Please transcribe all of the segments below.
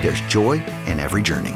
there's joy in every journey.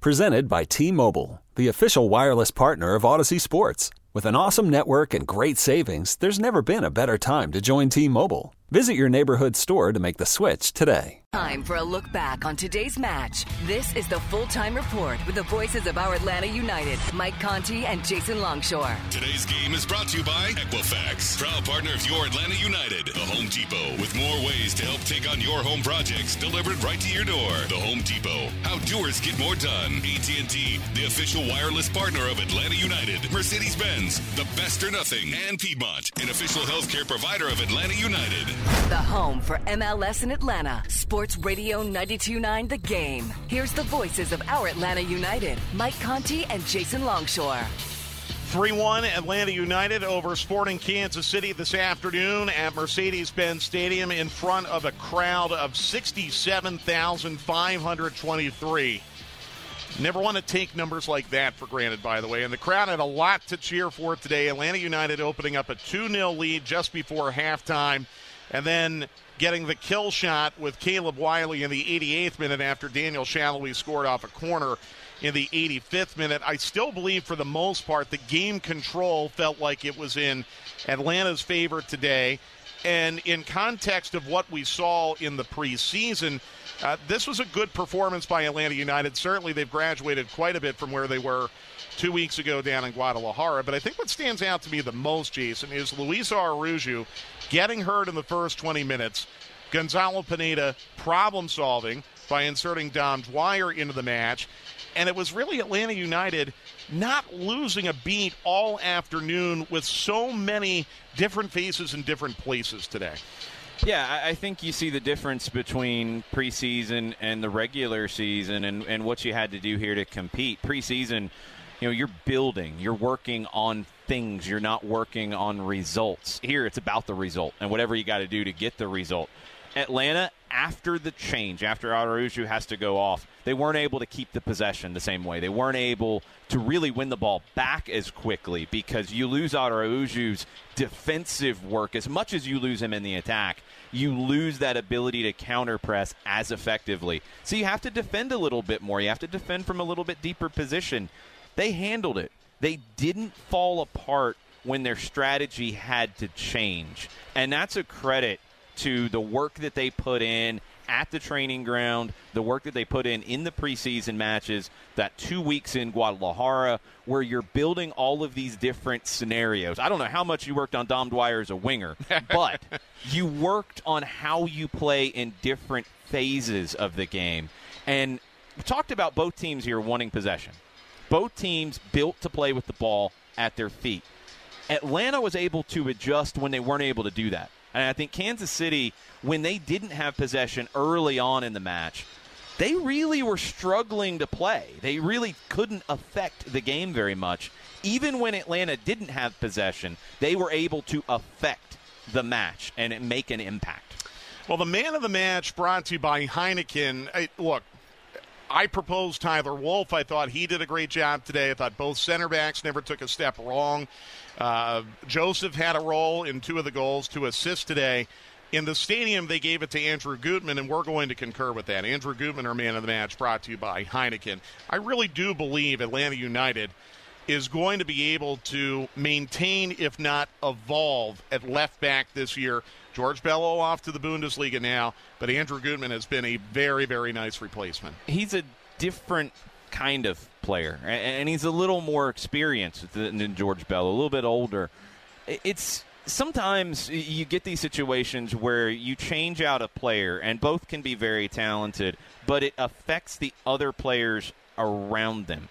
Presented by T Mobile, the official wireless partner of Odyssey Sports. With an awesome network and great savings, there's never been a better time to join T Mobile. Visit your neighborhood store to make the switch today. Time for a look back on today's match. This is the full time report with the voices of our Atlanta United, Mike Conti and Jason Longshore. Today's game is brought to you by Equifax, proud partner of your Atlanta United, the Home Depot, with more ways to help take on your home projects delivered right to your door. The Home Depot, how doers get more done. AT&T, the official wireless partner of Atlanta United, Mercedes-Benz, the best or nothing, and Piedmont, an official healthcare provider of Atlanta United. The home for MLS in Atlanta. Sports Radio 92.9 The Game. Here's the voices of our Atlanta United, Mike Conti and Jason Longshore. 3 1 Atlanta United over Sporting Kansas City this afternoon at Mercedes Benz Stadium in front of a crowd of 67,523. Never want to take numbers like that for granted, by the way. And the crowd had a lot to cheer for today. Atlanta United opening up a 2 0 lead just before halftime and then getting the kill shot with Caleb Wiley in the 88th minute after Daniel Salloi scored off a corner in the 85th minute. I still believe, for the most part, the game control felt like it was in Atlanta's favor today. And in context of what we saw in the preseason, uh, this was a good performance by Atlanta United. Certainly, they've graduated quite a bit from where they were two weeks ago down in Guadalajara. But I think what stands out to me the most, Jason, is Luis Araujo getting hurt in the first 20 minutes. Gonzalo Pineda problem solving by inserting Dom Dwyer into the match. And it was really Atlanta United not losing a beat all afternoon with so many different faces in different places today. Yeah, I think you see the difference between preseason and the regular season and, and what you had to do here to compete. Preseason, you know, you're building, you're working on things, you're not working on results. Here, it's about the result and whatever you got to do to get the result. Atlanta, after the change, after Araujo has to go off, they weren't able to keep the possession the same way. They weren't able to really win the ball back as quickly because you lose Araujo's defensive work as much as you lose him in the attack. You lose that ability to counter press as effectively. So you have to defend a little bit more. You have to defend from a little bit deeper position. They handled it. They didn't fall apart when their strategy had to change. And that's a credit to the work that they put in at the training ground, the work that they put in in the preseason matches, that two weeks in Guadalajara, where you're building all of these different scenarios. I don't know how much you worked on Dom Dwyer as a winger, but you worked on how you play in different phases of the game. And we talked about both teams here wanting possession. Both teams built to play with the ball at their feet. Atlanta was able to adjust when they weren't able to do that. And I think Kansas City, when they didn't have possession early on in the match, they really were struggling to play. They really couldn't affect the game very much. Even when Atlanta didn't have possession, they were able to affect the match and make an impact. Well, the man of the match brought to you by Heineken. Hey, look, I proposed Tyler Wolff. I thought he did a great job today. I thought both center backs never took a step wrong. Uh, Josef had a role in two of the goals, to assist today. In the stadium, they gave it to Andrew Gutman, and we're going to concur with that. Andrew Gutman, our man of the match, brought to you by Heineken. I really do believe Atlanta United is going to be able to maintain, if not evolve, at left back this year. George Bello off to the Bundesliga now, but Andrew Gutman has been a very, very nice replacement. He's a different kind of player, and he's a little more experienced than George Bello, a little bit older. It's sometimes you get these situations where you change out a player, and both can be very talented, but it affects the other players around them.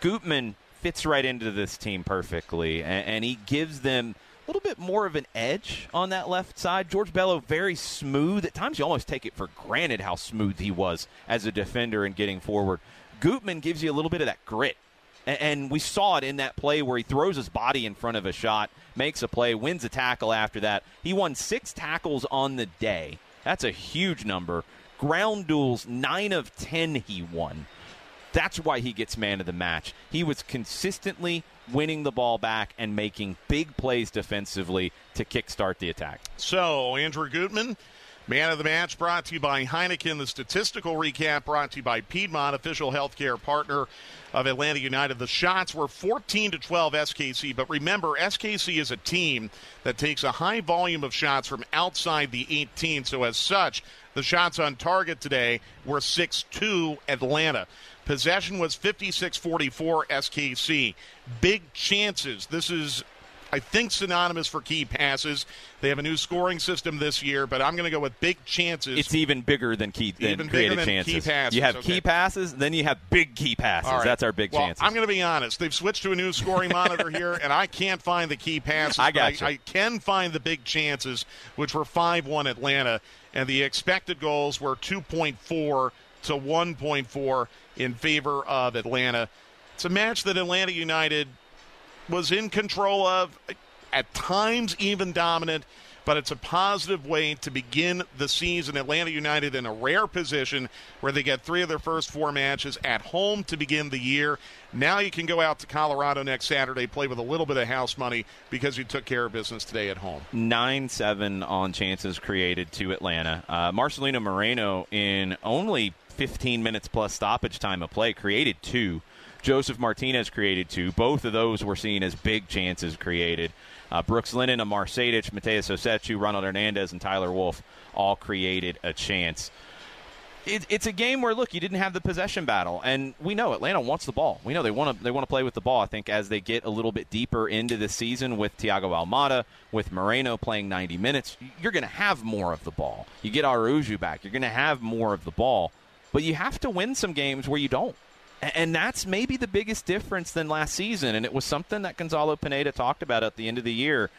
Gutman fits right into this team perfectly, and, and he gives them a little bit more of an edge on that left side. George Bello, very smooth. At times, you almost take it for granted how smooth he was as a defender and getting forward. Gutman gives you a little bit of that grit. And we saw it in that play where he throws his body in front of a shot, makes a play, wins a tackle after that. He won six tackles on the day. That's a huge number. Ground duels, nine of ten he won. That's why he gets man of the match. He was consistently winning the ball back and making big plays defensively to kickstart the attack. So, Andrew Gutman, man of the match, brought to you by Heineken. The statistical recap brought to you by Piedmont, official healthcare partner of Atlanta United. The shots were 14 to 12 SKC, but remember, SKC is a team that takes a high volume of shots from outside the 18. So, as such, the shots on target today were 6 2 Atlanta. Possession was 56 44 SKC. Big chances. This is, I think, synonymous for key passes. They have a new scoring system this year, but I'm going to go with big chances. It's even bigger than key than even created than chances. Key passes. You have okay. key passes, then you have big key passes. Right. That's our big well, chances. I'm going to be honest. They've switched to a new scoring monitor here, and I can't find the key passes. I got you. I, I can find the big chances, which were 5 1 Atlanta, and the expected goals were 2.4 to 1.4 in favor of Atlanta. It's a match that Atlanta United was in control of, at times even dominant, but it's a positive way to begin the season. Atlanta United in a rare position where they get three of their first four matches at home to begin the year. Now you can go out to Colorado next Saturday, play with a little bit of house money because you took care of business today at home. 9 7 on chances created to Atlanta. Uh, Marcelino Moreno, in only 15 minutes plus stoppage time of play, created two. Josef Martinez created two. Both of those were seen as big chances created. Uh, Brooks Lennon, Amar Sejdic, Matheus Rossetto, Ronald Hernandez, and Tyler Wolff all created a chance. It, it's a game where look, you didn't have the possession battle, and we know Atlanta wants the ball. We know they want to they want to play with the ball. I think as they get a little bit deeper into the season with Thiago Almada, with Moreno playing 90 minutes, you're going to have more of the ball. You get Araujo back, you're going to have more of the ball, but you have to win some games where you don't. And that's maybe the biggest difference than last season. And it was something that Gonzalo Pineda talked about at the end of the year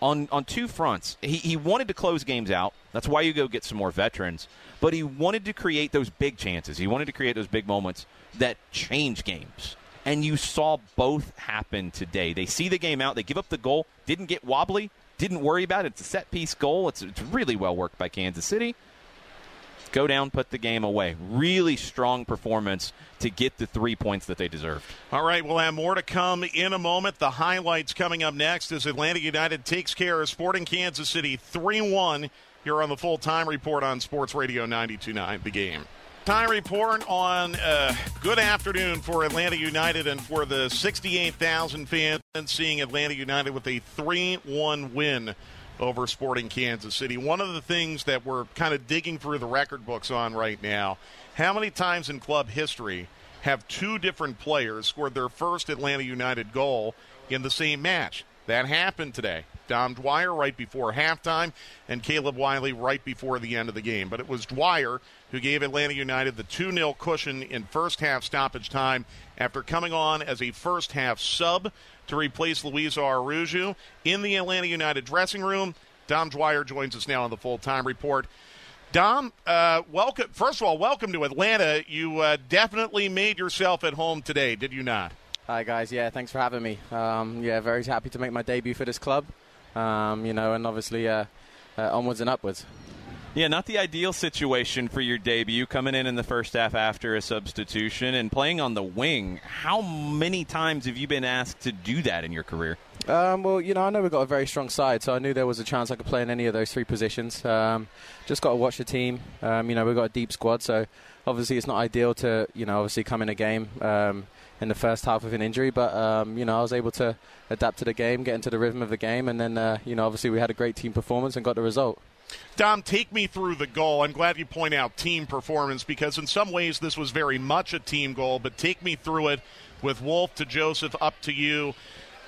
on, on two fronts. He, he wanted to close games out. That's why you go get some more veterans. But he wanted to create those big chances. He wanted to create those big moments that change games. And you saw both happen today. They see the game out. They give up the goal. Didn't get wobbly. Didn't worry about it. It's a set piece goal. It's, it's really well worked by Kansas City go down, put the game away. Really strong performance to get the three points that they deserved. All right, we'll have more to come in a moment. The highlights coming up next as Atlanta United takes care of Sporting Kansas City 3 1 here on the full time report on Sports Radio 929 The Game. Time report on uh, good afternoon for Atlanta United and for the 68,000 fans seeing Atlanta United with a 3 1 win over Sporting Kansas City. One of the things that we're kind of digging through the record books on right now how many times in club history have two different players scored their first Atlanta United goal in the same match? That happened today. Dom Dwyer right before halftime and Caleb Wiley right before the end of the game. But it was Dwyer who gave Atlanta United the 2 0 cushion in first half stoppage time after coming on as a first half sub to replace Luis Araujo in the Atlanta United dressing room. Dom Dwyer joins us now on the full time report. Dom, uh, welcome. First of all, welcome to Atlanta. You uh, definitely made yourself at home today, did you not? Hi guys, yeah, thanks for having me. Um, yeah, very happy to make my debut for this club. Um, you know, and obviously uh, uh, onwards and upwards. Yeah, not the ideal situation for your debut coming in in the first half after a substitution and playing on the wing. How many times have you been asked to do that in your career? Um, well, you know, I know we've got a very strong side, so I knew there was a chance I could play in any of those three positions. Um, just got to watch the team. Um, you know, we've got a deep squad, so obviously it's not ideal to, you know, obviously come in a game um, in the first half with an injury, but, um, you know, I was able to adapt to the game, get into the rhythm of the game, and then, uh, you know, obviously we had a great team performance and got the result. Dom, take me through the goal. I'm glad you point out team performance because in some ways this was very much a team goal, but take me through it with Wolff to Josef up to you,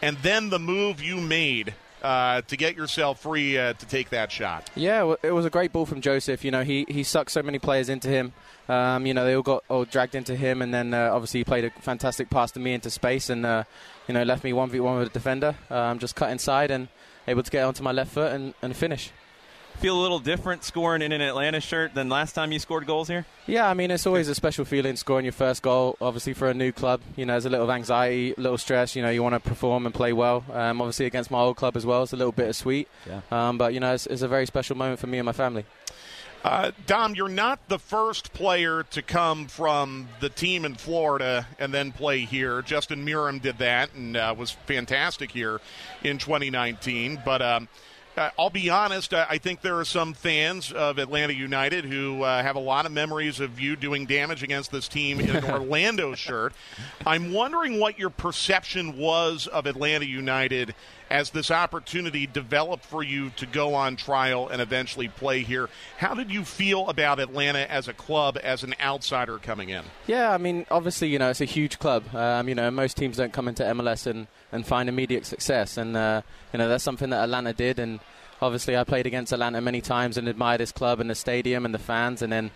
and then the move you made uh, to get yourself free uh, to take that shot. Yeah, it was a great ball from Josef. You know, he, he sucked so many players into him. Um, you know, they all got all dragged into him, and then uh, obviously he played a fantastic pass to me into space, and uh, you know left me one v one with a defender. Um, just cut inside and able to get onto my left foot and, and finish feel a little different scoring in an Atlanta shirt than last time you scored goals here? Yeah, I mean, it's always a special feeling scoring your first goal, obviously, for a new club. You know, there's a little anxiety, a little stress. You know, you want to perform and play well. Um, obviously, against my old club as well, it's a little bittersweet. Yeah. Um, but, you know, it's, it's, a very special moment for me and my family. Uh, Dom, you're not the first player to come from the team in Florida and then play here. Justin Meram did that and uh, was fantastic here in 2019. But. Um, uh, I'll be honest, I think there are some fans of Atlanta United who uh, have a lot of memories of you doing damage against this team in an Orlando shirt. I'm wondering what your perception was of Atlanta United as this opportunity developed for you to go on trial and eventually play here. How did you feel about Atlanta as a club, as an outsider coming in? Yeah, I mean, obviously, you know, it's a huge club. Um, you know, most teams don't come into MLS and, and find immediate success, and uh, you know that's something that Atlanta did. And obviously, I played against Atlanta many times and admired this club and the stadium and the fans, and then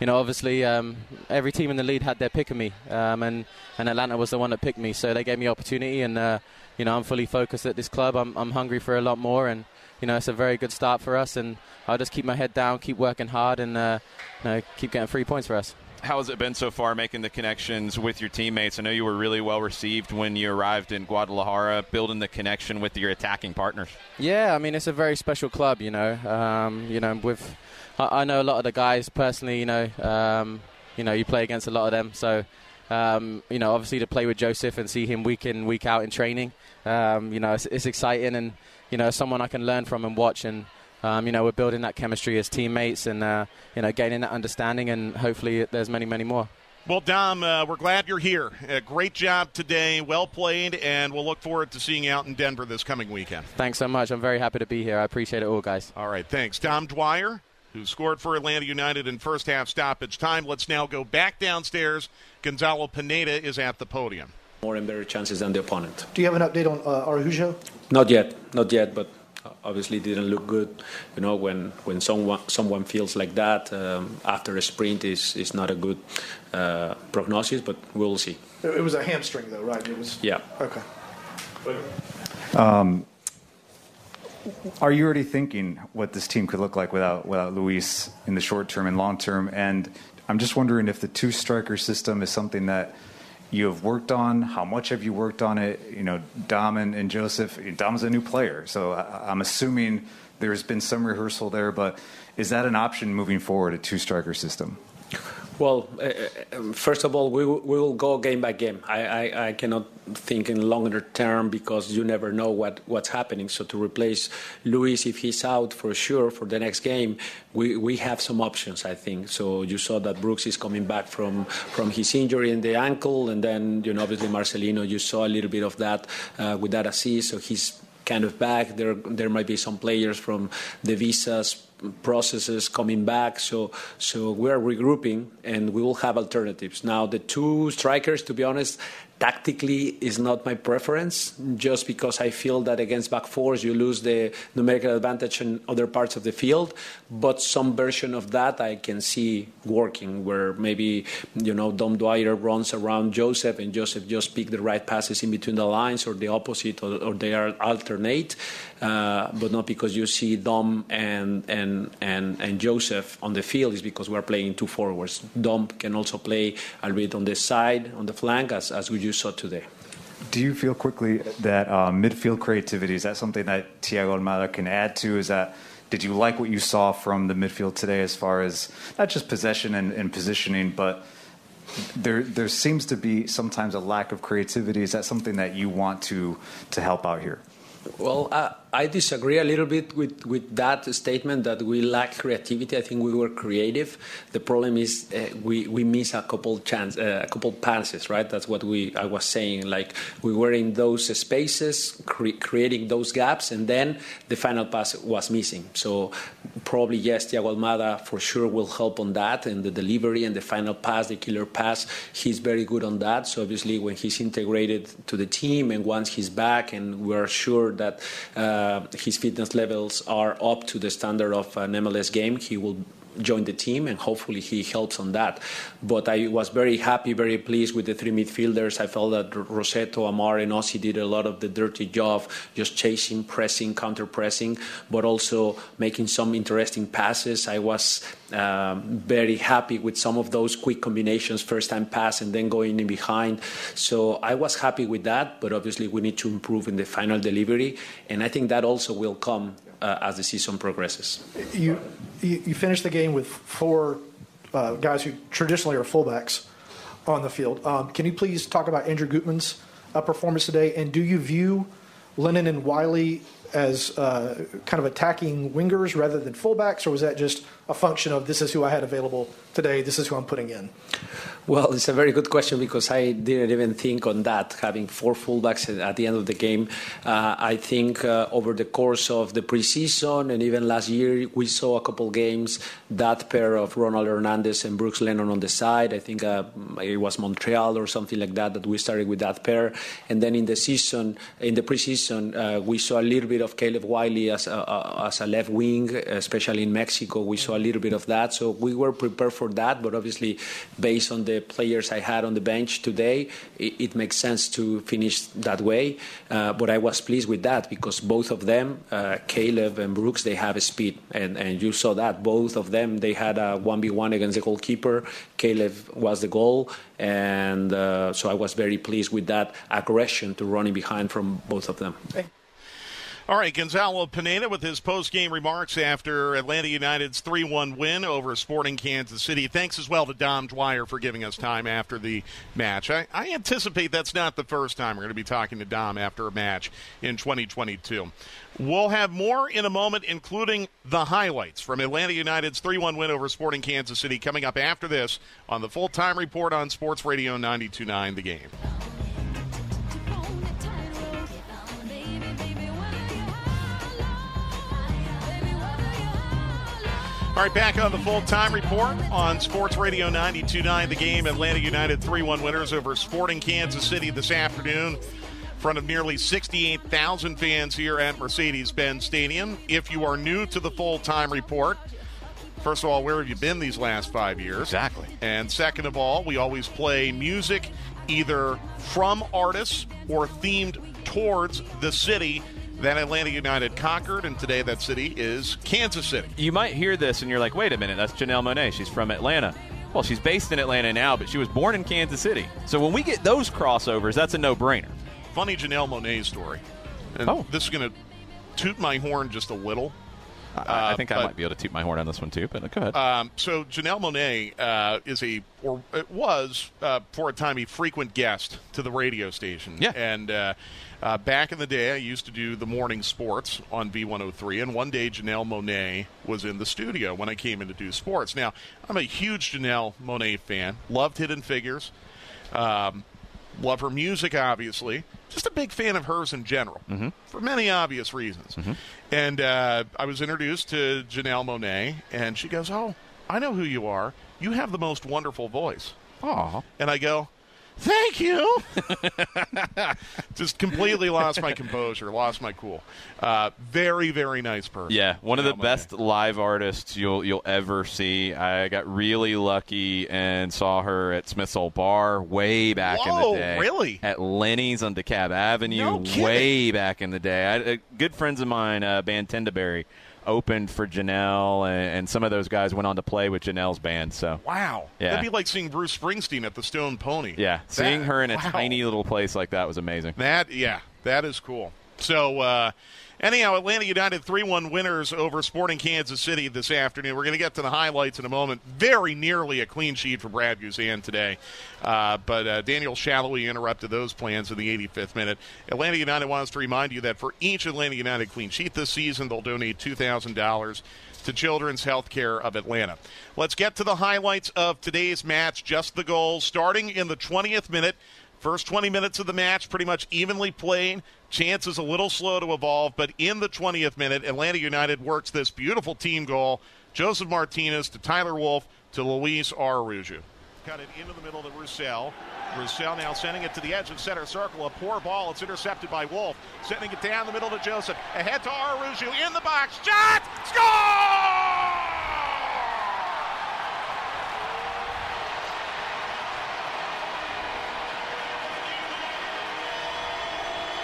you know, obviously um, every team in the league had their pick of me, um, and and Atlanta was the one that picked me. So they gave me opportunity, and uh, you know, I'm fully focused at this club. I'm I'm hungry for a lot more, and you know, it's a very good start for us. And I'll just keep my head down, keep working hard, and uh, you know, keep getting three points for us how has it been so far making the connections with your teammates? I know you were really well received when you arrived in Guadalajara, building the connection with your attacking partners. Yeah, I mean it's a very special club. You know, um, you know with I, I, know a lot of the guys personally. You know, um, you know you play against a lot of them, so. Um, you know, obviously to play with Josef and see him week in, week out in training, um, you know, it's, it's exciting and, you know, someone I can learn from and watch and, um, you know, we're building that chemistry as teammates and, uh, you know, gaining that understanding, and hopefully there's many, many more. Well, Dom, uh, we're glad you're here. Uh, great job today. Well played, and we'll look forward to seeing you out in Denver this coming weekend. Thanks so much. I'm very happy to be here. I appreciate it all, guys. All right. Thanks. Dom Dwyer, who scored for Atlanta United in first half stoppage time. Let's now go back downstairs. Gonzalo Pineda is at the podium. More and better chances than the opponent. Do you have an update on uh, Araujo? Not yet. Not yet, but obviously didn't look good. You know, when, when someone someone feels like that um, after a sprint is is not a good uh, prognosis, but we'll see. It was a hamstring, though, right? It was. Yeah. Okay. Um, are you already thinking what this team could look like without without Luis in the short term and long term? And I'm just wondering if the two striker system is something that you have worked on? How much have you worked on it? You know, Dom and, and Josef. Dom's a new player, so I, I'm assuming there's been some rehearsal there. But is that an option moving forward, a two striker system? Well, uh, uh, um, first of all, we will, we will go game by game. I, I, I, cannot think in longer term because you never know what, what's happening. So to replace Luis, if he's out for sure for the next game, we, we have some options, I think. So you saw that Brooks is coming back from, from his injury in the ankle, and then you know obviously Marcelino. You saw a little bit of that uh, with that assist. So he's kind of back. There there might be some players from the visas processes coming back. So, so we're regrouping and we will have alternatives. Now, the two strikers, to be honest, tactically is not my preference, just because I feel that against back fours you lose the numerical advantage in other parts of the field. But some version of that I can see working, where maybe you know Dom Dwyer runs around Josef and Josef just pick the right passes in between the lines, or the opposite, or, or they are alternate. Uh, but not because you see Dom and, and and and Josef on the field is because we're playing two forwards. Dom can also play a bit on the side, on the flank, as as we you saw today. Do you feel quickly that uh, midfield creativity is that something that Thiago Almada can add to? Is that did you like what you saw from the midfield today as far as not just possession and, and positioning, but there there seems to be sometimes a lack of creativity. Is that something that you want to to help out here? Well, uh, I disagree a little bit with, with that statement that we lack creativity. I think we were creative. The problem is uh, we, we miss a couple chance, uh, a couple passes, right? That's what we I was saying. Like we were in those spaces, cre- creating those gaps, and then the final pass was missing. So probably yes, Thiago Almada for sure will help on that and the delivery and the final pass, the killer pass. He's very good on that. So obviously when he's integrated to the team and once he's back and we're sure that. Uh, Uh, his fitness levels are up to the standard of an MLS game, he will join the team and hopefully he helps on that. But I was very happy, very pleased with the three midfielders. I felt that Rossetto, Amar, and Ozzie did a lot of the dirty job, just chasing, pressing, counter pressing, but also making some interesting passes. I was um, very happy with some of those quick combinations, first time pass and then going in behind. So I was happy with that, but obviously we need to improve in the final delivery. And I think that also will come uh, as the season progresses. You, you, finished the game with four uh, guys who traditionally are fullbacks on the field. Um, can you please talk about Andrew Gutman's uh, performance today? And do you view Lennon and Wiley as uh, kind of attacking wingers rather than fullbacks, or was that just a function of this is who I had available today, this is who I'm putting in? Well, it's a very good question because I didn't even think on that, having four fullbacks at the end of the game. Uh, I think uh, over the course of the preseason and even last year, we saw a couple games that pair of Ronald Hernandez and Brooks Lennon on the side. I think uh, it was Montreal or something like that that we started with that pair. And then in the season, in the preseason, uh, we saw a little bit of Caleb Wiley as a, as a left wing, especially in Mexico. We saw a little bit of that. So we were prepared for that, but obviously, based on the players I had on the bench today, it, it makes sense to finish that way. Uh, but I was pleased with that because both of them, uh, Caleb and Brooks, they have a speed, and, and you saw that both of them they had a one v one against the goalkeeper. Caleb was the goal, and uh, so I was very pleased with that aggression to running behind from both of them. Okay. All right, Gonzalo Pineda with his post-game remarks after Atlanta United's 3-1 win over Sporting Kansas City. Thanks as well to Dom Dwyer for giving us time after the match. I, I anticipate that's not the first time we're going to be talking to Dom after a match in 2022. We'll have more in a moment, including the highlights from Atlanta United's 3 1 win over Sporting Kansas City coming up after this on the full time report on Sports Radio 929 The Game. All right, back on the full time report on Sports Radio 929 The Game. Atlanta United 3 1 winners over Sporting Kansas City this afternoon. In front of nearly 68,000 fans here at Mercedes Benz Stadium. If you are new to the full time report, First of all, where have you been these last five years? Exactly. And second of all, we always play music either from artists or themed towards the city that Atlanta United conquered, and today that city is Kansas City. You might hear this and you're like, wait a minute, that's Janelle Monáe. She's from Atlanta. Well, she's based in Atlanta now, but she was born in Kansas City. So when we get those crossovers, that's a no brainer. Funny Janelle Monáe story. And oh. This is going to toot my horn just a little. I, I think uh, I might be able to toot my horn on this one too, but go ahead. Um, so Janelle Monáe uh, is a, or it was uh, for a time, a frequent guest to the radio station. Yeah, and uh, uh, back in the day, I used to do the morning sports on V103, and one day Janelle Monáe was in the studio when I came in to do sports. Now, I'm a huge Janelle Monáe fan. Loved Hidden Figures. Um, love her music, obviously. Just a big fan of hers in general, mm-hmm. for many obvious reasons. Mm-hmm. And uh, I was introduced to Janelle Monáe, and she goes, "Oh, I know who you are. You have the most wonderful voice." Aw. And I go, Thank you. Just completely lost my composure, lost my cool. Uh, very, very nice person. Yeah, one of the best live artists you'll you'll ever see. I got really lucky and saw her at Smith's Old Bar way back Whoa, in the day. Really? At Lenny's on DeKalb Avenue, no way back in the day. I, uh, good friends of mine, uh, band Tendaberry opened for Janelle, and, and, some of those guys went on to play with Janelle's band. So wow, yeah, that'd be like seeing Bruce Springsteen at the Stone Pony. Yeah, that, seeing her in a wow. tiny little place like that was amazing. That yeah, that is cool. So, uh, anyhow, Atlanta United 3 1 winners over Sporting Kansas City this afternoon. We're going to get to the highlights in a moment. Very nearly a clean sheet for Brad Guzan today. Uh, but uh, Daniel Salloi interrupted those plans in the 85th minute. Atlanta United wants to remind you that for each Atlanta United clean sheet this season, they'll donate $2,000 to Children's Healthcare of Atlanta. Let's get to the highlights of today's match, just the goals. Starting in the 20th minute, First 20 minutes of the match, pretty much evenly played. Chance is a little slow to evolve, but in the 20th minute, Atlanta United works this beautiful team goal. Josef Martinez to Tyler Wolff to Luis Araujo. Cut it into the middle to Rosell. Rosell now sending it to the edge of center circle. A poor ball. It's intercepted by Wolff. Sending it down the middle to Josef. Ahead to Araujo in the box. Shot! Score!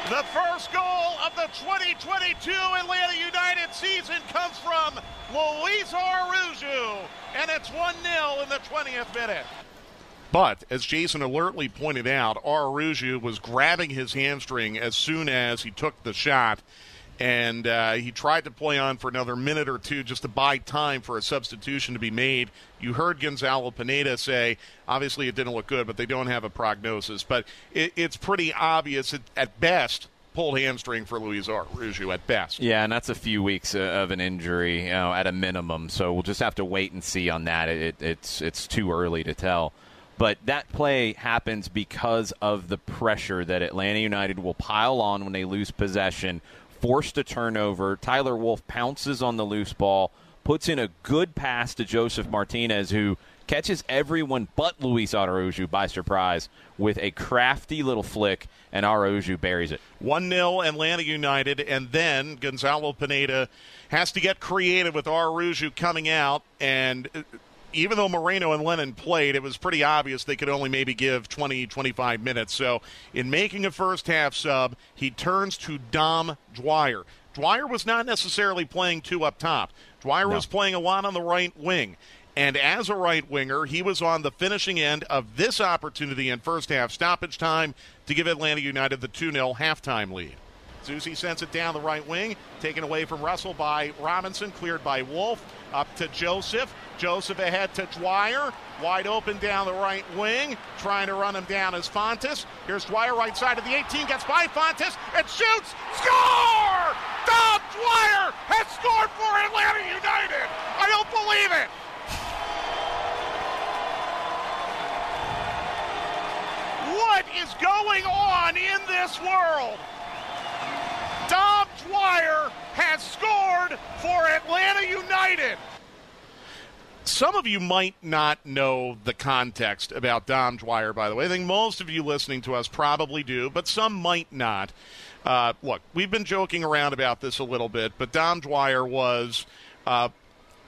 The first goal of the 2022 Atlanta United season comes from Luis Araujo, and it's 1 0 in the 20th minute. But as Jason alertly pointed out, Araujo was grabbing his hamstring as soon as he took the shot and uh, he tried to play on for another minute or two just to buy time for a substitution to be made. You heard Gonzalo Pineda say, obviously it didn't look good, but they don't have a prognosis. But it, it's pretty obvious at, at best pulled hamstring for Luis Araujo at best. Yeah, and that's a few weeks uh, of an injury, you know, at a minimum. So we'll just have to wait and see on that. It, it's it's too early to tell. But that play happens because of the pressure that Atlanta United will pile on when they lose possession forced a turnover. Tyler Wolff pounces on the loose ball, puts in a good pass to Josef Martinez, who catches everyone but Luis Araujo by surprise with a crafty little flick, and Araujo buries it. 1 0 Atlanta United, and then Gonzalo Pineda has to get creative with Araujo coming out and uh, even though Moreno and Lennon played, it was pretty obvious they could only maybe give 20, 25 minutes. So, in making a first half sub, he turns to Dom Dwyer. Dwyer was not necessarily playing two up top. Dwyer no. was playing a lot on the right wing. And as a right winger, he was on the finishing end of this opportunity in first half stoppage time to give Atlanta United the 2 0 halftime lead. Zusi sends it down the right wing, taken away from Russell by Robinson, cleared by Wolff, up to Josef. Josef ahead to Dwyer. Wide open down the right wing. Trying to run him down as Fontas. Here's Dwyer right side of the 18. Gets by Fontas and shoots. Score! Dom Dwyer has scored for Atlanta United. I don't believe it. What is going on in this world? Dwyer has scored for Atlanta United. Some of you might not know the context about Dom Dwyer, by the way. I think most of you listening to us probably do, but some might not. Uh, look, we've been joking around about this a little bit, but Dom Dwyer was uh,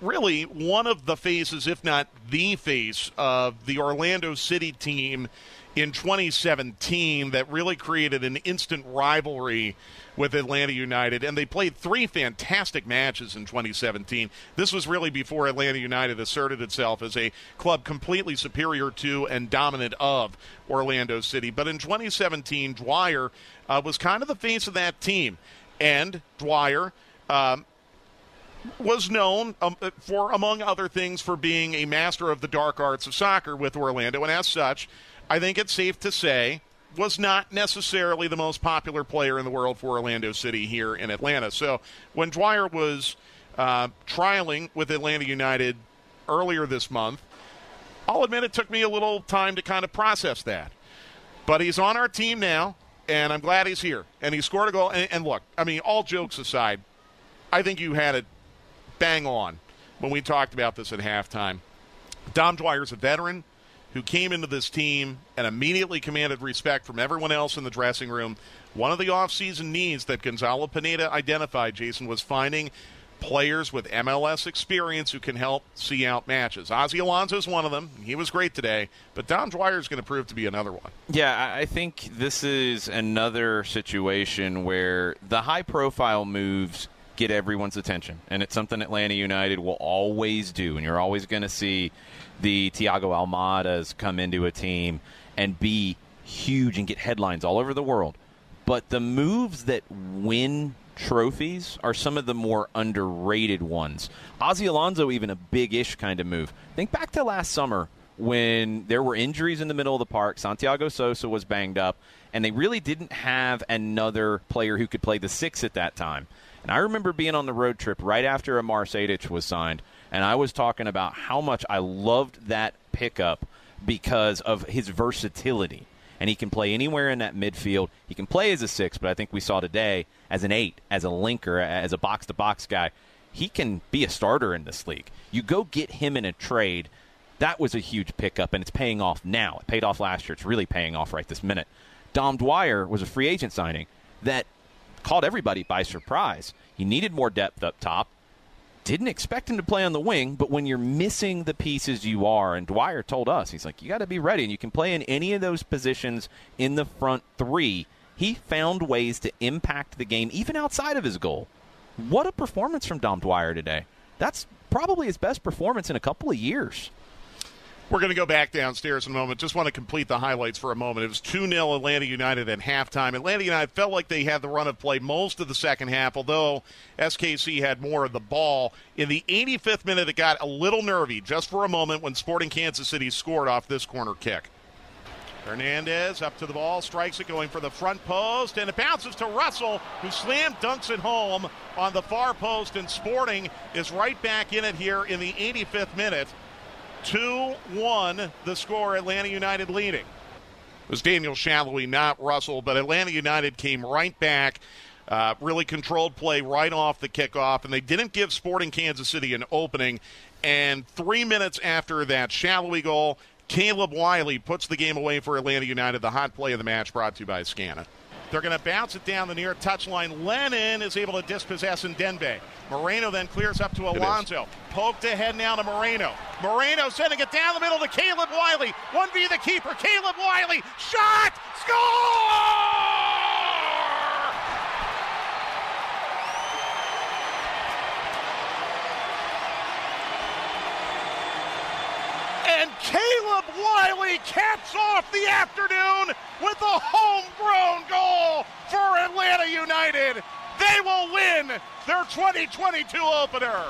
really one of the faces, if not the face, of the Orlando City team in 2017 that really created an instant rivalry with Atlanta United, and they played three fantastic matches in 2017. This was really before Atlanta United asserted itself as a club completely superior to and dominant of Orlando City. But in 2017, Dwyer uh, was kind of the face of that team, and Dwyer. Um, was known um, for, among other things, for being a master of the dark arts of soccer with Orlando, and as such, I think it's safe to say was not necessarily the most popular player in the world for Orlando City here in Atlanta. So when Dwyer was uh, trialing with Atlanta United earlier this month, I'll admit it took me a little time to kind of process that. But he's on our team now, and I'm glad he's here. And he scored a goal. And, and look, I mean, all jokes aside, I think you had it bang on when we talked about this at halftime. Dom Dwyer's a veteran who came into this team and immediately commanded respect from everyone else in the dressing room. One of the offseason needs that Gonzalo Pineda identified, Jason, was finding players with MLS experience who can help see out matches. Ozzie Alonso is one of them. He was great today, but Dom Dwyer is going to prove to be another one. Yeah, I think this is another situation where the high profile moves get everyone's attention, and it's something Atlanta United will always do, and you're always going to see the Thiago Almadas come into a team and be huge and get headlines all over the world. but the moves that win trophies are some of the more underrated ones. Ozzie Alonso, even a big ish kind of move. Think back to last summer when there were injuries in the middle of the park. Santiago Sosa was banged up, and they really didn't have another player who could play the six at that time. And I remember being on the road trip right after Amar Sejdic was signed, and I was talking about how much I loved that pickup because of his versatility. And he can play anywhere in that midfield. He can play as a six, but I think we saw today as an eight, as a linker, as a box to box guy. He can be a starter in this league. You go get him in a trade. That was a huge pickup, and it's paying off now. It paid off last year. It's really paying off right this minute. Dom Dwyer was a free agent signing that caught everybody by surprise. He needed more depth up top. Didn't expect him to play on the wing, but when you're missing the pieces you are, and Dwyer told us, he's like, you got to be ready, and you can play in any of those positions in the front three. He found ways to impact the game, even outside of his goal. What a performance from Dom Dwyer today. That's probably his best performance in a couple of years. We're going to go back downstairs in a moment. Just want to complete the highlights for a moment. It was 2 0 Atlanta United at halftime. Atlanta United felt like they had the run of play most of the second half, although SKC had more of the ball. In the 85th minute, it got a little nervy just for a moment when Sporting Kansas City scored off this corner kick. Hernandez up to the ball, strikes it going for the front post, and it bounces to Russell, who slam dunks it home on the far post, and Sporting is right back in it here in the 85th minute. 2 1, the score, Atlanta United leading. It was Daniel Salloi, not Russell, but Atlanta United came right back. Uh, really controlled play right off the kickoff, and they didn't give Sporting Kansas City an opening. And three minutes after that Salloi goal, Caleb Wiley puts the game away for Atlanta United. The hot play of the match brought to you by Scana. They're going to bounce it down the near touchline. Lennon is able to dispossess Ndenbe. Moreno then clears up to Alonso. Poked ahead now to Moreno. Moreno sending it down the middle to Caleb Wiley. 1v the keeper. Caleb Wiley. Shot! Score! And Caleb Wiley caps off the afternoon with a homegrown goal for Atlanta United. They will win their 2022 opener.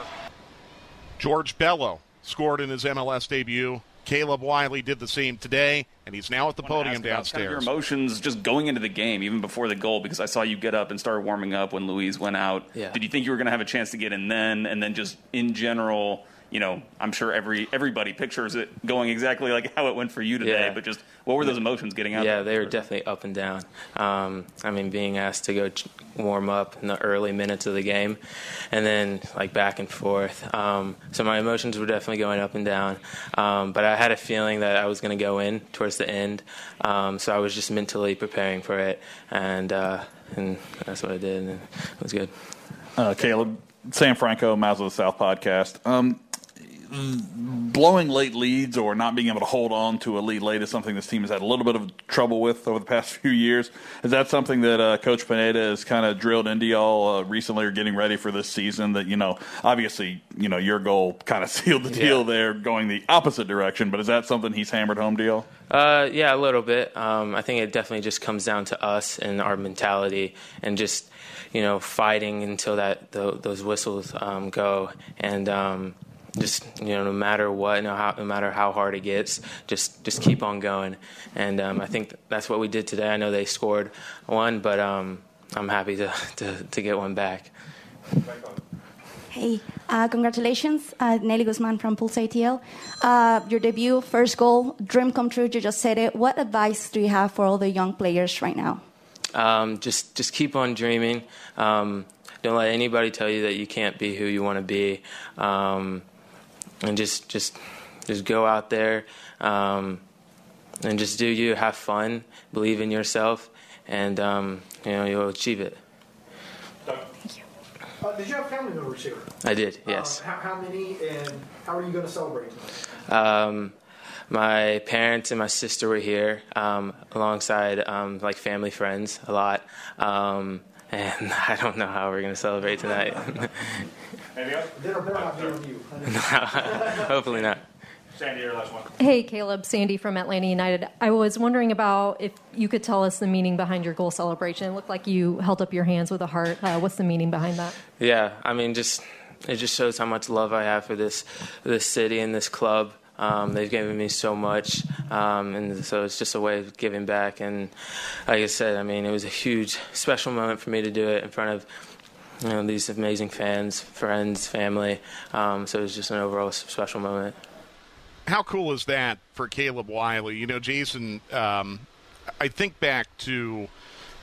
George Bello scored in his MLS debut. Caleb Wiley did the same today, and he's now at the podium downstairs. Kind of your emotions just going into the game, even before the goal, because I saw you get up and start warming up when Luis went out. Yeah. Did you think you were going to have a chance to get in then, and then just in general? You know, I'm sure every everybody pictures it going exactly like how it went for you today. Yeah. But just what were those emotions getting out? Yeah, there? they were definitely up and down. Um, I mean, being asked to go warm up in the early minutes of the game, and then like back and forth. Um, so my emotions were definitely going up and down. Um, but I had a feeling that I was going to go in towards the end, um, so I was just mentally preparing for it, and uh, and that's what I did, and it was good. Uh, Caleb, Sam Franco, Mouths of the South podcast. Blowing late leads or not being able to hold on to a lead late is something this team has had a little bit of trouble with over the past few years. Is that something that uh, Coach Pineda has kind of drilled into y'all uh, recently or getting ready for this season? That, you know, obviously, you know, your goal kind of sealed the deal Yeah. there going the opposite direction, but is that something he's hammered home to y'all? Uh, yeah, a little bit. Um, I think it definitely just comes down to us and our mentality, and just you know fighting until that tho- those whistles um, go, and um, just you know no matter what, no, how, no matter how hard it gets, just just keep on going. And um, I think that's what we did today. I know they scored one, but um, I'm happy to, to to get one back. Hey, uh, congratulations, uh, Nelly Guzman from Pulse ATL. Uh, your debut, first goal, dream come true. You just said it. What advice do you have for all the young players right now? Um, just just keep on dreaming. Um, don't let anybody tell you that you can't be who you want to be, um, and just just just go out there um, and just do you. Have fun. Believe in yourself, and um, you know you'll achieve it. Uh, did you have family members here? I did. Yes. Uh, how, how many, and how are you going to celebrate? Um, my parents and my sister were here um, alongside um, like family friends a lot. Um, and I don't know how we're going to celebrate tonight. Dinner better not be on you. Hopefully not. Sandy, your last one. Hey, Caleb, Sandy from Atlanta United. I was wondering about if you could tell us the meaning behind your goal celebration. It looked like you held up your hands with a heart. Uh, what's the meaning behind that? Yeah, I mean, just it just shows how much love I have for this this city and this club. Um, they've given me so much, um, and so it's just a way of giving back. And like I said, I mean, it was a huge, special moment for me to do it in front of you know these amazing fans, friends, family. Um, so it was just an overall special moment. How cool is that for Caleb Wiley? You know, Jason, um, I think back to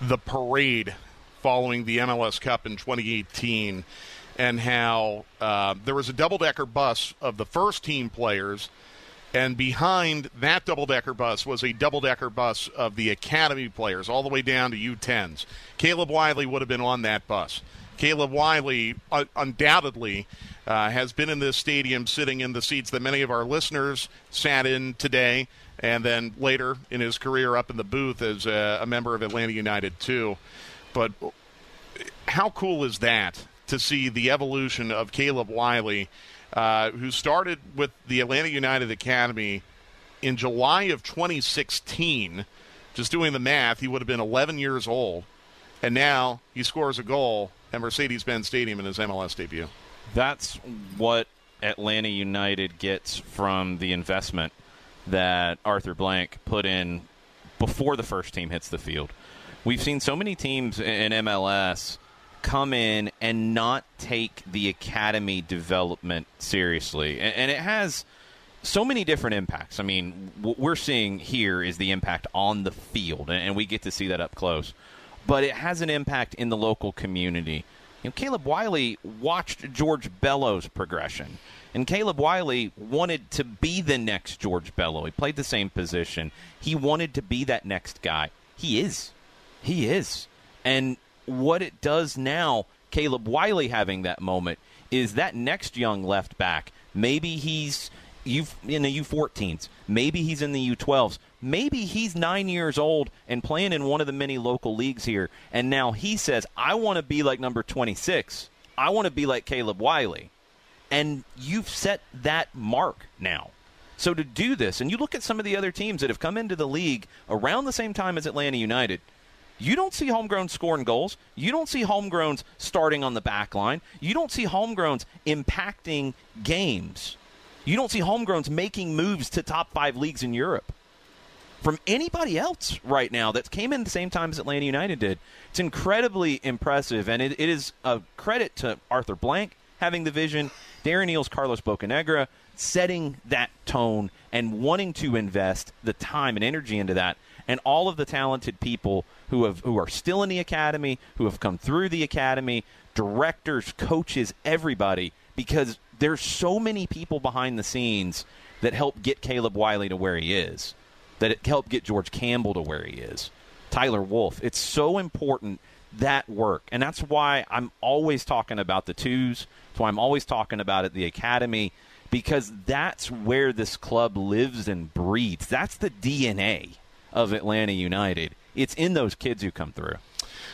the parade following the MLS Cup in 2018 and how uh, there was a double decker bus of the first team players, and behind that double decker bus was a double decker bus of the academy players, all the way down to U10s. Caleb Wiley would have been on that bus. Caleb Wiley uh, undoubtedly uh, has been in this stadium sitting in the seats that many of our listeners sat in today, and then later in his career up in the booth as a, a member of Atlanta United, too. But how cool is that to see the evolution of Caleb Wiley, uh, who started with the Atlanta United Academy in July of 2016? Just doing the math, he would have been 11 years old, and now he scores a goal at Mercedes-Benz Stadium in his MLS debut. That's what Atlanta United gets from the investment that Arthur Blank put in before the first team hits the field. We've seen so many teams in MLS come in and not take the academy development seriously. And, and it has so many different impacts. I mean, what we're seeing here is the impact on the field, and, and we get to see that up close. But it has an impact in the local community. You know, Caleb Wiley watched George Bello's progression. And Caleb Wiley wanted to be the next George Bello. He played the same position. He wanted to be that next guy. He is. He is. And what it does now, Caleb Wiley having that moment, is that next young left back. Maybe he's U in the U14s. Maybe he's in the U12s. Maybe he's nine years old and playing in one of the many local leagues here. And now he says, I want to be like number 26. I want to be like Caleb Wiley. And you've set that mark now. So to do this, and you look at some of the other teams that have come into the league around the same time as Atlanta United, you don't see homegrown scoring goals. You don't see homegrowns starting on the back line. You don't see homegrowns impacting games. You don't see homegrowns making moves to top five leagues in Europe from anybody else right now that came in the same time as Atlanta United did. It's incredibly impressive, and it, it is a credit to Arthur Blank having the vision, Darren Eales, Carlos Bocanegra setting that tone and wanting to invest the time and energy into that, and all of the talented people who have who are still in the academy, who have come through the academy, directors, coaches, everybody, because there's so many people behind the scenes that help get Caleb Wiley to where he is that it helped get George Campbell to where he is. Tyler Wolff. It's so important that work. And that's why I'm always talking about the twos. That's why I'm always talking about it, the academy, because that's where this club lives and breathes. That's the DNA of Atlanta United. It's in those kids who come through.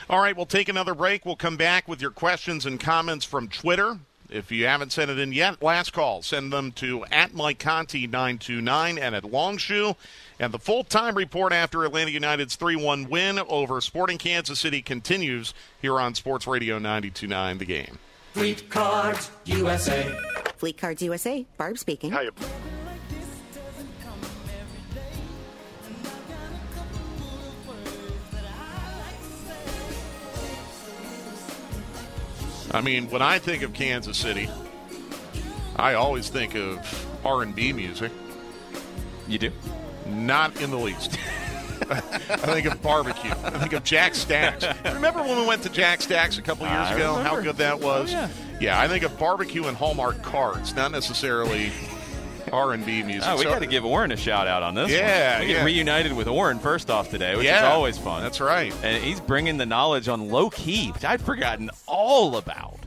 All right, we'll take another break. We'll come back with your questions and comments from Twitter. If you haven't sent it in yet, last call. Send them to at Mike Conti 929 and at Longshore. And the full time report after Atlanta United's 3 1 win over Sporting Kansas City continues here on Sports Radio 929 The Game. Fleet Cards USA. Fleet Cards USA. Barb speaking. Hi. I mean, when I think of Kansas City, I always think of R&B music. You do? Not in the least. I think of barbecue. I think of Jack Stacks. Remember when we went to Jack Stacks a couple years I ago? How good that was. Oh, yeah. I think of barbecue and Hallmark cards, not necessarily R&B music. Oh, we So- got to give Oren a shout out on this. Yeah, one. we get yeah. reunited with Oren first off today, which is always fun. That's right. And he's bringing the knowledge on low key, which I'd forgotten all about.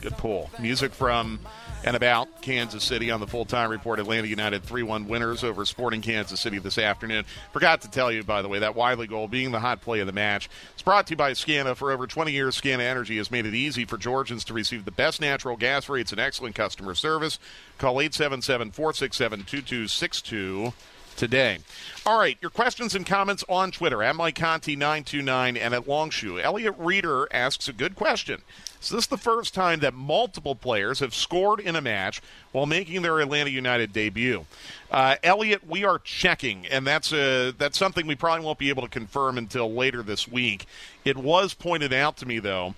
Good pull. Music from and about Kansas City on the full time report. Atlanta United 3 1 winners over Sporting Kansas City this afternoon. Forgot to tell you, by the way, that Wiley goal being the hot play of the match. It's brought to you by Scana. For over 20 years, Scana Energy has made it easy for Georgians to receive the best natural gas rates and excellent customer service. Call 877 467 2262 today. All right, your questions and comments on Twitter at Mike Conti 929 and at Longshore. Elliot Reeder asks a good question. Is this is the first time that multiple players have scored in a match while making their Atlanta United debut? Uh, Elliot, we are checking, and that's a, that's something we probably won't be able to confirm until later this week. It was pointed out to me, though,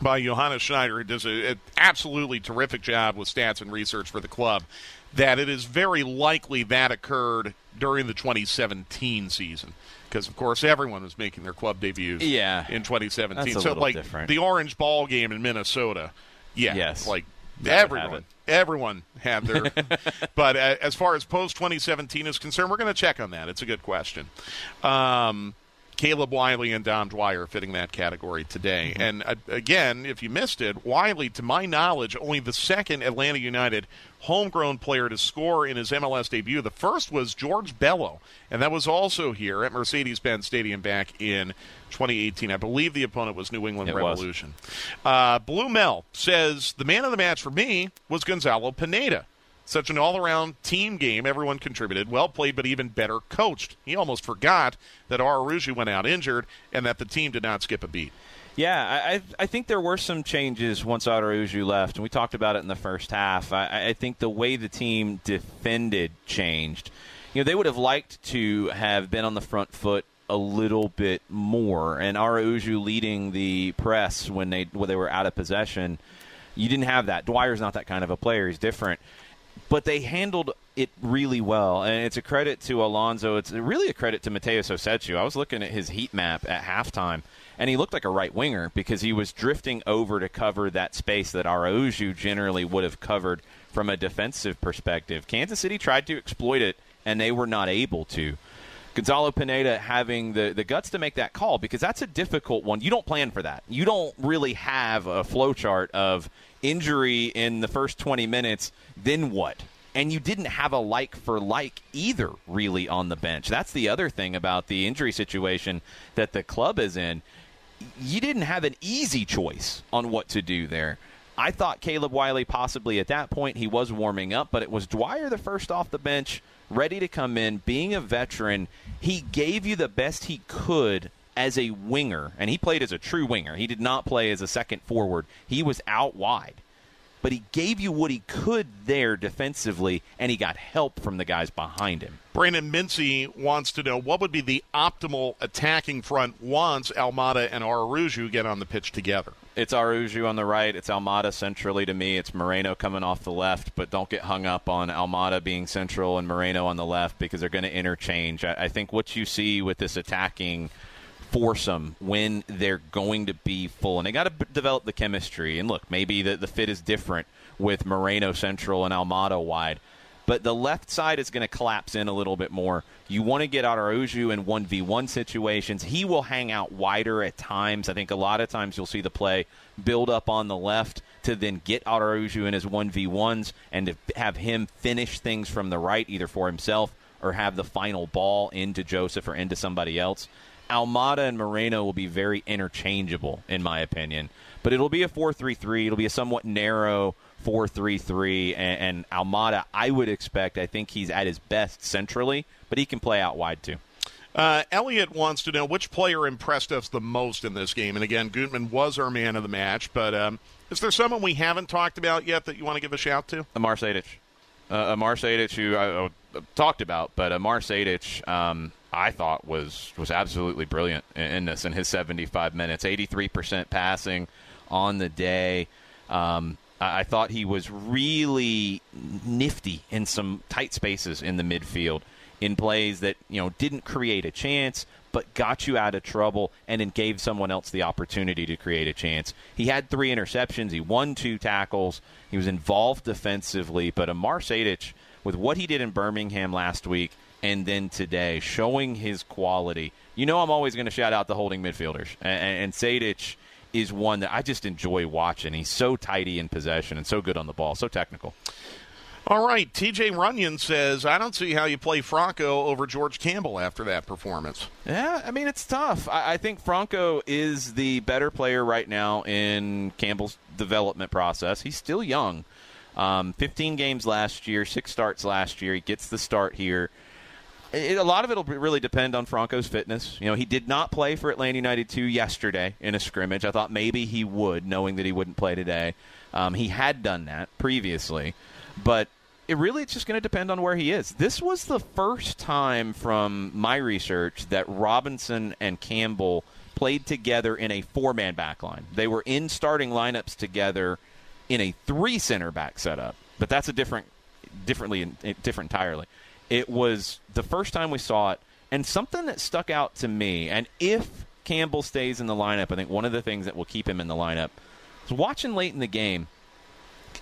by Johannes Schneider, who does an absolutely terrific job with stats and research for the club, that it is very likely that occurred during the 2017 season. Because of course everyone was making their club debuts yeah. in 2017. That's a so like different. the Orange Ball game in Minnesota, yeah, Yes. like everyone, everyone had their. but uh, as far as post 2017 is concerned, we're going to check on that. It's a good question. Um, Caleb Wiley and Dom Dwyer fitting that category today. Mm-hmm. And uh, again, if you missed it, Wiley, to my knowledge, only the second Atlanta United homegrown player to score in his MLS debut. The first was George Bello, and that was also here at Mercedes Benz Stadium back in 2018. I believe the opponent was New England It. Revolution. Uh, Blue Mel says the man of the match for me was Gonzalo Pineda. Such an all around team game. Everyone contributed. Well played, but even better coached. He almost forgot that Araujo went out injured and that the team did not skip a beat. Yeah, I, I think there were some changes once Araujo left, and we talked about it in the first half. I, I think the way the team defended changed. You know, they would have liked to have been on the front foot a little bit more, and Araujo leading the press when they when they were out of possession. You didn't have that. Dwyer's not that kind of a player. He's different but they handled it really well, and it's a credit to Alonso. It's really a credit to Matheus Rossetto. I was looking at his heat map at halftime, and he looked like a right winger because he was drifting over to cover that space that Araujo generally would have covered from a defensive perspective. Kansas City tried to exploit it, and they were not able to. Gonzalo Pineda having the, the guts to make that call because that's a difficult one. You don't plan for that. You don't really have a flowchart of injury in the first 20 minutes, then what? And you didn't have a like for like either, really, on the bench. That's the other thing about the injury situation that the club is in. You didn't have an easy choice on what to do there. I thought Caleb Wiley possibly at that point he was warming up, but it was Dwyer the first off the bench, ready to come in, being a veteran. He gave you the best he could as a winger, and he played as a true winger. He did not play as a second forward. He was out wide. But he gave you what he could there defensively, and he got help from the guys behind him. Brandon Mincy wants to know what would be the optimal attacking front once Almada and Araujo get on the pitch together. It's Araujo on the right. It's Almada centrally to me. It's Moreno coming off the left, but don't get hung up on Almada being central and Moreno on the left because they're going to interchange. I, I think what you see with this attacking foursome when they're going to be full, and they got to b- develop the chemistry. And look, maybe the, the fit is different with Moreno central and Almada wide. But the left side is going to collapse in a little bit more. You want to get Araujo in 1v1 situations. He will hang out wider at times. I think a lot of times you'll see the play build up on the left to then get Araujo in his 1v1s and to have him finish things from the right, either for himself or have the final ball into Josef or into somebody else. Almada and Moreno will be very interchangeable, in my opinion. But it'll be a 4 3 3. It'll be a somewhat narrow 4 3 3. And, and Almada, I would expect, I think he's at his best centrally, but he can play out wide too. Uh, Elliot wants to know which player impressed us the most in this game. And again, Gutman was our man of the match, but um, is there someone we haven't talked about yet that you want to give a shout to? Amar Sejdic. Uh, Amar Sejdic, who I, I talked about, but Amar Sejdic, um, I thought was was absolutely brilliant in, in this in his 75 minutes, 83% passing on the day. Um, I, thought he was really nifty in some tight spaces in the midfield, in plays that you know didn't create a chance, but got you out of trouble and then gave someone else the opportunity to create a chance. He had three interceptions. He won two tackles. He was involved defensively, but Amar Sejdic, with what he did in Birmingham last week and then today, showing his quality. You know, I'm always going to shout out the holding midfielders, and, and Sejdic is one that I just enjoy watching. He's so tidy in possession and so good on the ball, so technical. All right, TJ Runyon says, I don't see how you play Franco over George Campbell after that performance. Yeah, I mean, it's tough. I, I think Franco is the better player right now in Campbell's development process. He's still young. Um, 15 games last year, six starts last year. He gets the start here. It, a lot of it will really depend on Franco's fitness. You know, he did not play for Atlanta United 2 yesterday in a scrimmage. I thought maybe he would, knowing that he wouldn't play today. Um, he had done that previously. But it really it's just going to depend on where he is. This was the first time from my research that Robinson and Campbell played together in a four-man back line. They were in starting lineups together in a three center back setup, but that's a different differently different entirely. It was the first time we saw it and something that stuck out to me and if Campbell stays in the lineup, I think one of the things that will keep him in the lineup was watching late in the game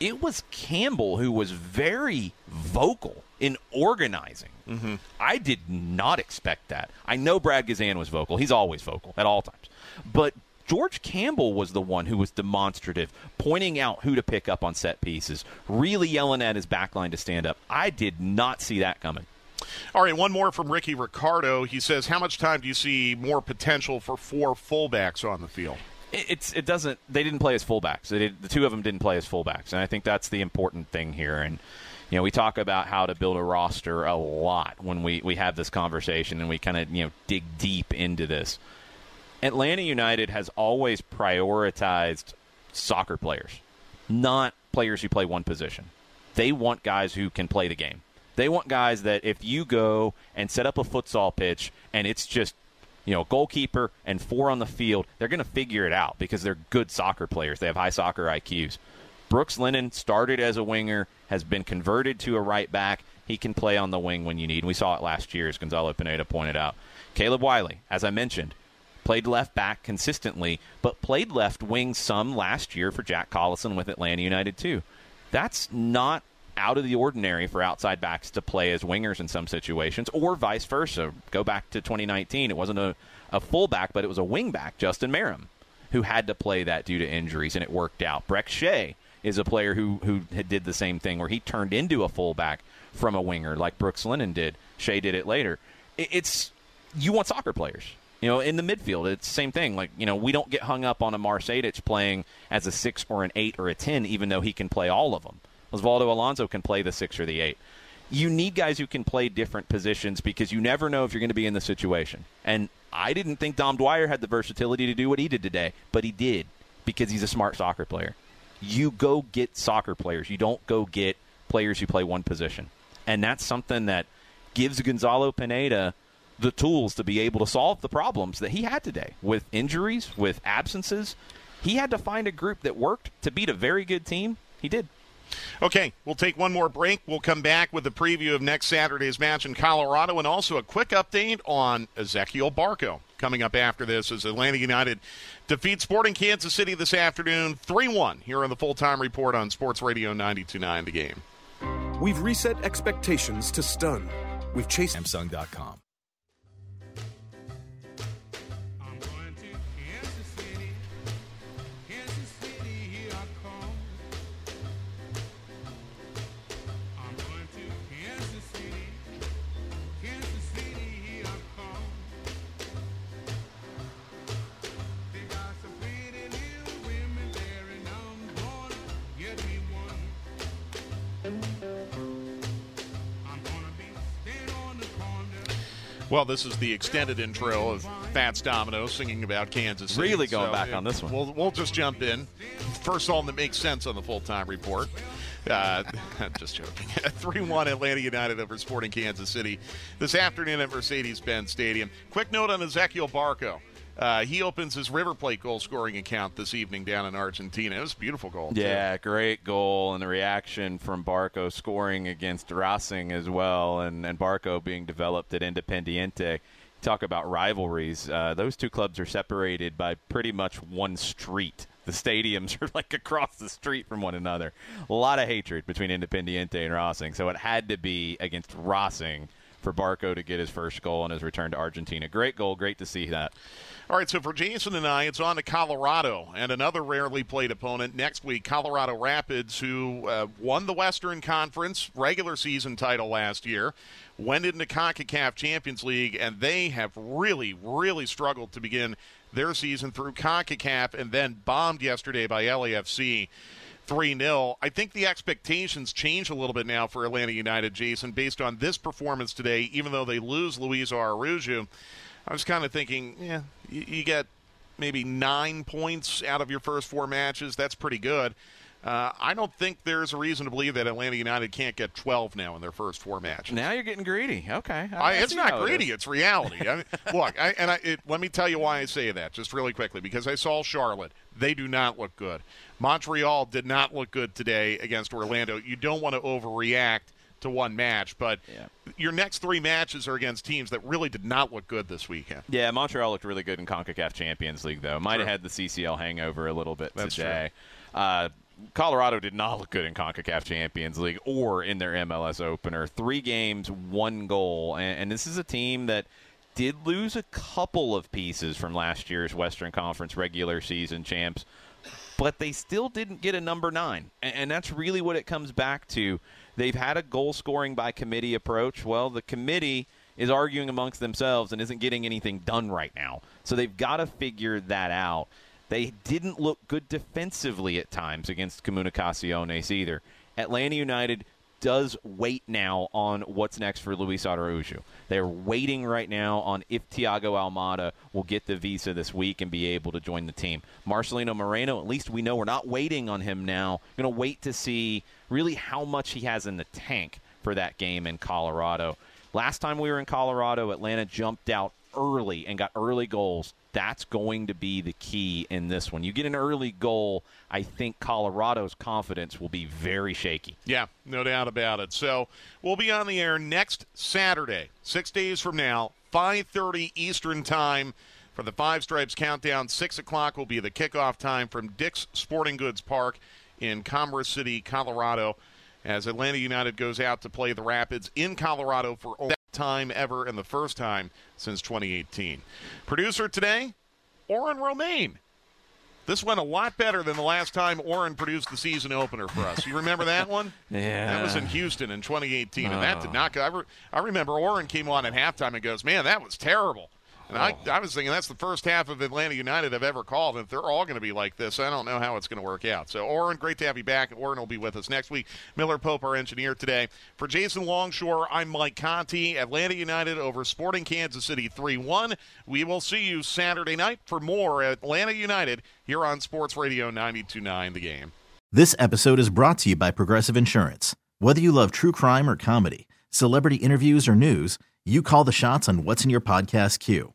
it was Campbell who was very vocal in organizing. Mm-hmm. I did not expect that. I know Brad Guzan was vocal. He's always vocal at all times. But George Campbell was the one who was demonstrative, pointing out who to pick up on set pieces, really yelling at his backline to stand up. I did not see that coming. All right, one more from Ricky Ricardo. He says, How much time do you see more potential for four fullbacks on the field? it's it doesn't they didn't play as fullbacks. Did, the two of them didn't play as fullbacks, and I think that's the important thing here. And you know, we talk about how to build a roster a lot when we we have this conversation and we kind of you know dig deep into this. Atlanta United has always prioritized soccer players, not players who play one position. They want guys who can play the game. They want guys that if you go and set up a futsal pitch and it's just you know, goalkeeper and four on the field, they're going to figure it out because they're good soccer players. They have high soccer IQs. Brooks Lennon started as a winger, has been converted to a right back. He can play on the wing when you need. We saw it last year, as Gonzalo Pineda pointed out. Caleb Wiley, as I mentioned, played left back consistently, but played left wing some last year for Jack Collison with Atlanta United, too. That's not out of the ordinary for outside backs to play as wingers in some situations, or vice versa. Go back to 2019. It wasn't a, a fullback, but it was a wingback, Justin Meram, who had to play that due to injuries, and it worked out. Brek Shea is a player who, who did the same thing, where he turned into a fullback from a winger, like Brooks Lennon did. Shea did it later. It's you want soccer players. You know, in the midfield, it's the same thing. Like, you know, we don't get hung up on Amar Sejdic playing as a six or an eight or a ten, even though he can play all of them. Osvaldo Alonso can play the six or the eight. You need guys who can play different positions because you never know if you're going to be in the situation. And I didn't think Dom Dwyer had the versatility to do what he did today, but he did because he's a smart soccer player. You go get soccer players. You don't go get players who play one position. And that's something that gives Gonzalo Pineda the tools to be able to solve the problems that he had today with injuries, with absences. He had to find a group that worked to beat a very good team. He did. Okay, we'll take one more break. We'll come back with a preview of next Saturday's match in Colorado and also a quick update on Ezekiel Barco. Coming up after this as Atlanta United defeats Sporting Kansas City this afternoon 3 1 here on the full time report on Sports Radio 929 The Game. We've reset expectations to stun. We've chased Samsung.com. Well, this is the extended intro of Fats Domino singing about Kansas City. Really going so back on this one. We'll, we'll just jump in. First song that makes sense on the full time report. Uh, just joking. 3 1 Atlanta United over Sporting Kansas City this afternoon at Mercedes Benz Stadium. Quick note on Ezekiel Barco. Uh, he opens his River Plate goal scoring account this evening down in Argentina. It was a beautiful goal. Yeah, too. great goal, and the reaction from Barco scoring against Racing as well, and, and Barco being developed at Independiente. Talk about rivalries. Uh, those two clubs are separated by pretty much one street. The stadiums are like across the street from one another. A lot of hatred between Independiente and Racing, so it had to be against Racing for Barco to get his first goal on his return to Argentina. Great goal. Great to see that. All right, so for Jason and I, it's on to Colorado and another rarely played opponent next week, Colorado Rapids, who uh, won the Western Conference regular season title last year, went into CONCACAF Champions League, and they have really, really struggled to begin their season through CONCACAF and then bombed yesterday by LAFC. 3 0. I think the expectations change a little bit now for Atlanta United, Jason, based on this performance today, even though they lose Luis Araujo. I was kind of thinking, yeah, you, you get maybe nine points out of your first four matches. That's pretty good. Uh, I don't think there's a reason to believe that Atlanta United can't get 12 now in their first four matches. Now you're getting greedy. Okay, I, I, it's not how it greedy; it's reality. I mean, look, I, and I, it, let me tell you why I say that, just really quickly, because I saw Charlotte. They do not look good. Montreal did not look good today against Orlando. You don't want to overreact to one match, but your next three matches are against teams that really did not look good this weekend. Yeah, Montreal looked really good in CONCACAF Champions League, though. Might True. have had the CCL hangover a little bit That's today. Uh, Colorado did not look good in CONCACAF Champions League or in their MLS opener. Three games, one goal. And, and this is a team that did lose a couple of pieces from last year's Western Conference regular season champs, but they still didn't get a number nine. And, and that's really what it comes back to. They've had a goal scoring by committee approach. Well, the committee is arguing amongst themselves and isn't getting anything done right now. So they've got to figure that out. They didn't look good defensively at times against Comunicaciones either. Atlanta United does wait now on what's next for Luis Araujo. They're waiting right now on if Thiago Almada will get the visa this week and be able to join the team. Marcelino Moreno, at least we know we're not waiting on him now. Going to wait to see really how much he has in the tank for that game in Colorado. Last time we were in Colorado, Atlanta jumped out early and got early goals. That's going to be the key in this one. You get an early goal, I think Colorado's confidence will be very shaky. Yeah, no doubt about it. So we'll be on the air next Saturday, six days from now, 5:30 Eastern Time for the Five Stripes Countdown. Six o'clock will be the kickoff time from Dick's Sporting Goods Park in Commerce City, Colorado, as Atlanta United goes out to play the Rapids in Colorado for time ever and the first time since 2018. Producer today, Oren Romaine. This went a lot better than the last time Oren produced the season opener for us. You remember that one? Yeah. That was in Houston in 2018, and that Oh. did not go. I, re- I remember Oren came on at halftime and goes, "Man, that was terrible." And I, Oh. I was thinking that's the first half of Atlanta United I've ever called. And if they're all going to be like this, I don't know how it's going to work out. So, Oren, great to have you back. Oren will be with us next week. Miller Pope, our engineer today. For Jason Longshore, I'm Mike Conti. Atlanta United over Sporting Kansas City 3 1. We will see you Saturday night for more Atlanta United here on Sports Radio 929 The Game. This episode is brought to you by Progressive Insurance. Whether you love true crime or comedy, celebrity interviews or news, you call the shots on what's in your podcast queue.